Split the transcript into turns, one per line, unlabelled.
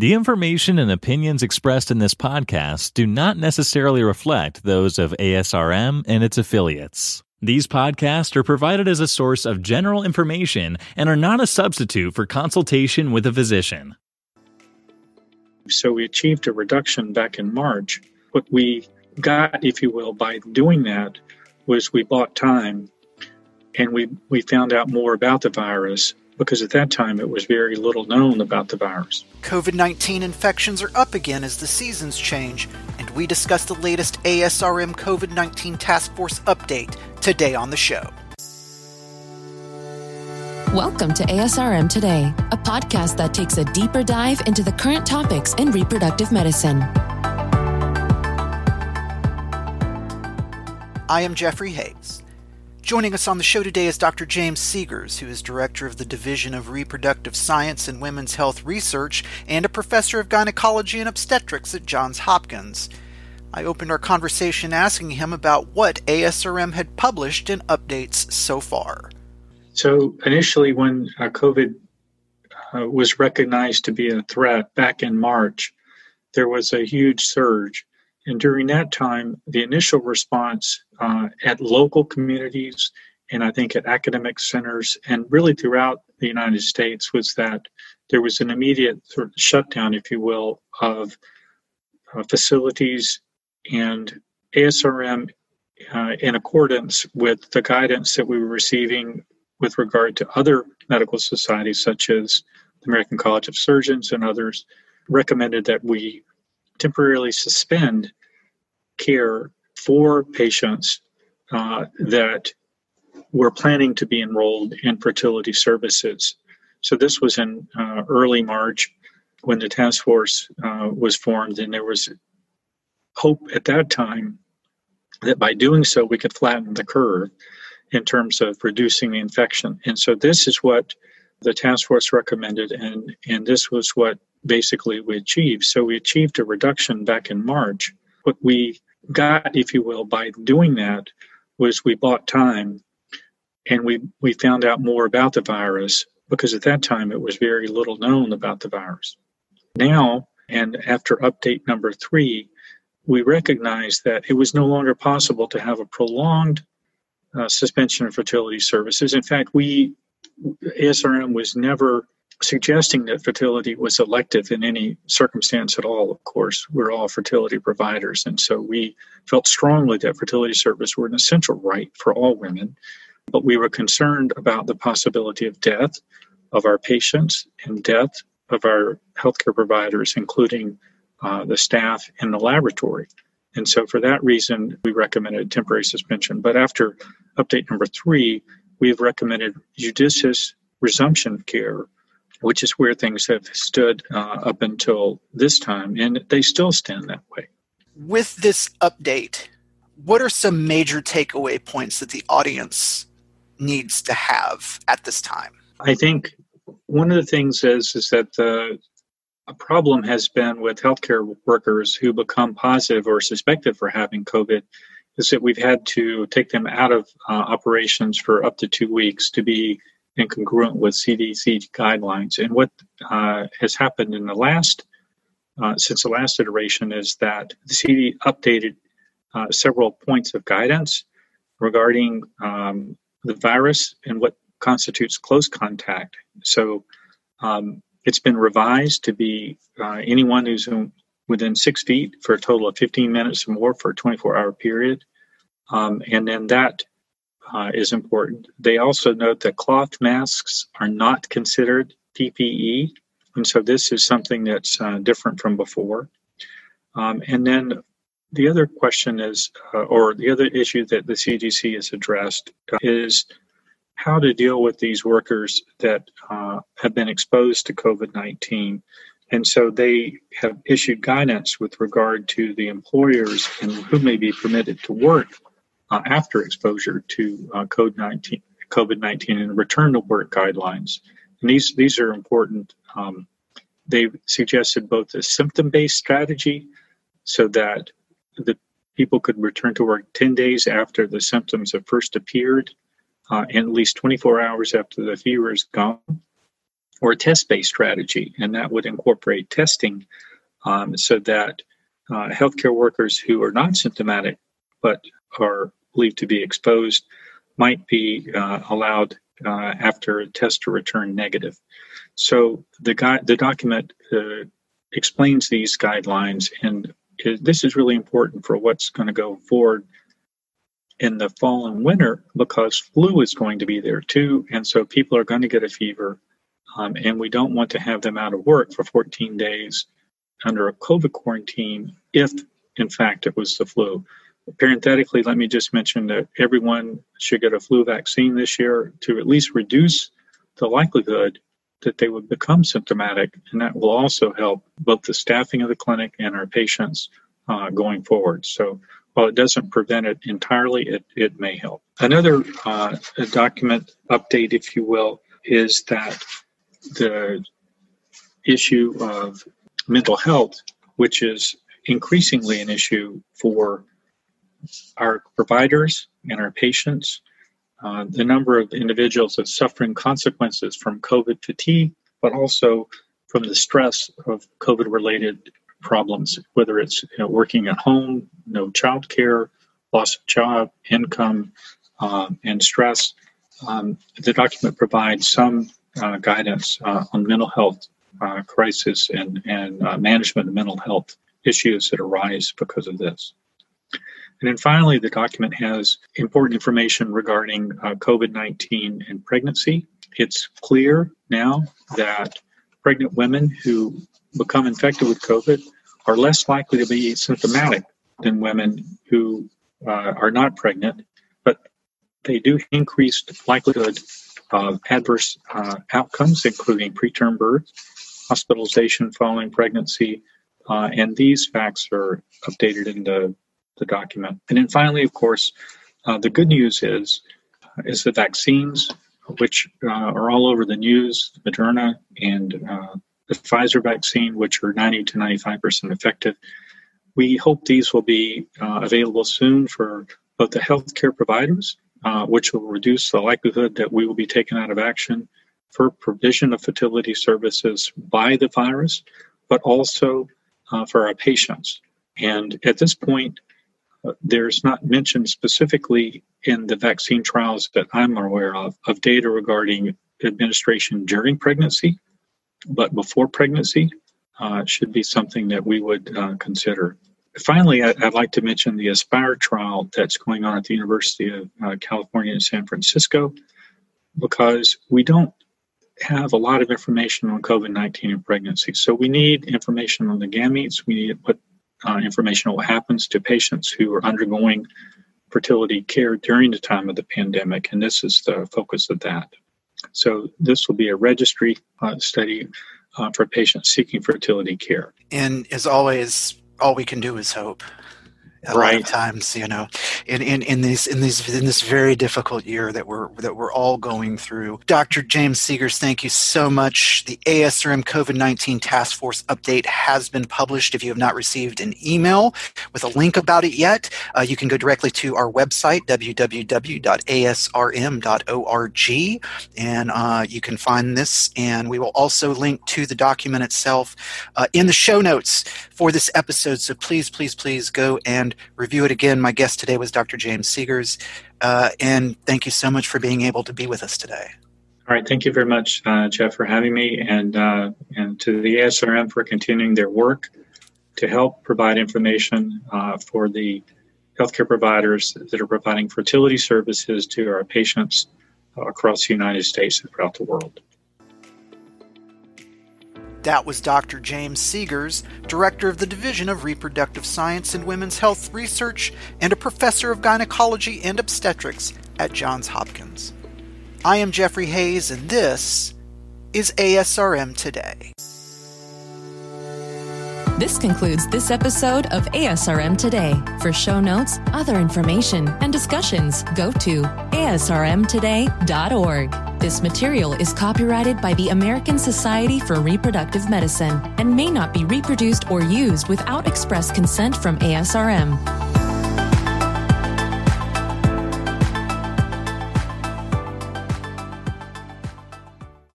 The information and opinions expressed in this podcast do not necessarily reflect those of ASRM and its affiliates. These podcasts are provided as a source of general information and are not a substitute for consultation with a physician.
So we achieved a reduction back in March. What we got, if you will, by doing that was we bought time and we, we found out more about the virus because at that time it was very little known about the virus.
COVID 19 infections are up again as the seasons change, and we discuss the latest ASRM COVID 19 Task Force update today on the show.
Welcome to ASRM Today, a podcast that takes a deeper dive into the current topics in reproductive medicine.
I am Jeffrey Hayes. Joining us on the show today is Dr. James Segars, who is Director of the Division of Reproductive Science and Women's Health Research and a Professor of Gynecology and Obstetrics at Johns Hopkins. I opened our conversation asking him about what ASRM had published in updates so far.
So, initially, when uh, COVID uh, was recognized to be a threat back in March, there was a huge surge and during that time, the initial response uh, at local communities and I think at academic centers. And really throughout the United States was that there was an immediate sort of shutdown, if you will, of uh, facilities and ASRM uh, in accordance with the guidance that we were receiving with regard to other medical societies such as the American College of Surgeons and others recommended that we temporarily suspend care for patients uh, that were planning to be enrolled in fertility services. So this was in uh, early March when the task force uh, was formed, and there was hope at that time that by doing so we could flatten the curve in terms of reducing the infection. And so this is what the task force recommended, and, and this was what basically we achieved. So we achieved a reduction back in March. What we got, if you will, by doing that was we bought time and we, we found out more about the virus because at that time it was very little known about the virus. Now, and after update number three, we recognized that it was no longer possible to have a prolonged uh, suspension of fertility services. In fact, we ASRM was never suggesting that fertility was elective in any circumstance at all. Of course, we're all fertility providers, and so we felt strongly that fertility service were an essential right for all women. But we were concerned about the possibility of death of our patients and death of our healthcare providers, including uh, the staff in the laboratory. And so, for that reason, we recommended temporary suspension. But after update number three, we've recommended judicious resumption of care, which is where things have stood uh, up until this time, and they still stand that way.
With this update, what are some major takeaway points that the audience needs to have at this time?
I think one of the things is is that the a problem has been with healthcare workers who become positive or suspected for having COVID is that we've had to take them out of uh, operations for up to two weeks to be incongruent with CDC guidelines. And what uh, has happened in the last, uh, since the last iteration, is that the CD updated uh, several points of guidance regarding um, the virus and what constitutes close contact. So um, it's been revised to be uh, anyone who's within six feet for a total of 15 minutes or more for a 24 hour period. Um, and then that uh, is important. They also note that cloth masks are not considered PPE. And so this is something that's uh, different from before. Um, and then the other question is, uh, or the other issue that the CDC has addressed is how to deal with these workers that uh, have been exposed to COVID 19. And so they have issued guidance with regard to the employers and who may be permitted to work uh, after exposure to uh, COVID 19 COVID-19 and return to work guidelines. And these, these are important. Um, they've suggested both a symptom based strategy so that the people could return to work 10 days after the symptoms have first appeared uh, and at least 24 hours after the fever is gone. or a test based strategy, and that would incorporate testing um, so that uh, healthcare workers who are not symptomatic but are believed to be exposed might be uh, allowed uh, after a test to return negative. So the the document uh, explains these guidelines, and this is really important for what's going to go forward in the fall and winter because flu is going to be there too, and so people are going to get a fever, um, and we don't want to have them out of work for 14 days under a COVID quarantine if, in fact, it was the flu. Parenthetically, let me just mention that everyone should get a flu vaccine this year to at least reduce the likelihood that they would become symptomatic, and that will also help both the staffing of the clinic and our patients uh, going forward. So while it doesn't prevent it entirely, it, it may help. Another uh, document update, if you will, is that the issue of mental health, which is increasingly an issue for our providers and our patients, uh, the number of individuals that suffering consequences from COVID fatigue, but also from the stress of COVID related problems, whether it's you know, working at home, no child care, loss of job, income, um, and stress. Um, the document provides some uh, guidance uh, on mental health uh, crisis and, and uh, management of mental health issues that arise because of this. And then finally, the document has important information regarding uh, COVID 19 and pregnancy. It's clear now that pregnant women who become infected with COVID are less likely to be symptomatic than women who uh, are not pregnant, but they do increase the likelihood of adverse uh, outcomes, including preterm birth, hospitalization following pregnancy, uh, and these facts are updated in the the document. And then finally, of course, uh, the good news is is the vaccines, which uh, are all over the news, Moderna and uh, the Pfizer vaccine, which are 90 to 95 percent effective. We hope these will be uh, available soon for both the healthcare providers, uh, which will reduce the likelihood that we will be taken out of action for provision of fertility services by the virus, but also uh, for our patients. And at this point, there's not mentioned specifically in the vaccine trials that I'm aware of of data regarding administration during pregnancy, but before pregnancy uh, should be something that we would uh, consider. Finally, I'd like to mention the Aspire trial that's going on at the University of uh, California in San Francisco, because we don't have a lot of information on COVID 19 in pregnancy. So we need information on the gametes. We need what uh, information on what happens to patients who are undergoing fertility care during the time of the pandemic, and this is the focus of that. So, this will be a registry uh, study uh, for patients seeking fertility care.
And as always, all we can do is hope a right. lot of times you know in, in in these in these in this very difficult year that we're that we're all going through. Dr james segars thank you so much. The asrm covid-19 task force update has been published. If you have not received an email with a link about it yet uh, you can go directly to our website www.asrm.org and uh, you can find this. And we will also link to the document itself uh, in the show notes for this episode. So please please please go and and review it again. My guest today was Dr. James Segars. Uh, and thank you so much for being able to be with us today.
All right. Thank you very much, uh, Jeff, for having me, and, uh, and to the ASRM for continuing their work to help provide information uh, for the healthcare providers that are providing fertility services to our patients across the United States and throughout the world.
That was Dr. James Segars, Director of the Division of Reproductive Science and Women's Health Research and a Professor of Gynecology and Obstetrics at Johns Hopkins. I am Jeffrey Hayes, and this is ASRM Today.
This concludes this episode of ASRM Today. For show notes, other information, and discussions, go to asrmtoday.org. This material is copyrighted by the American Society for Reproductive Medicine and may not be reproduced or used without express consent from ASRM.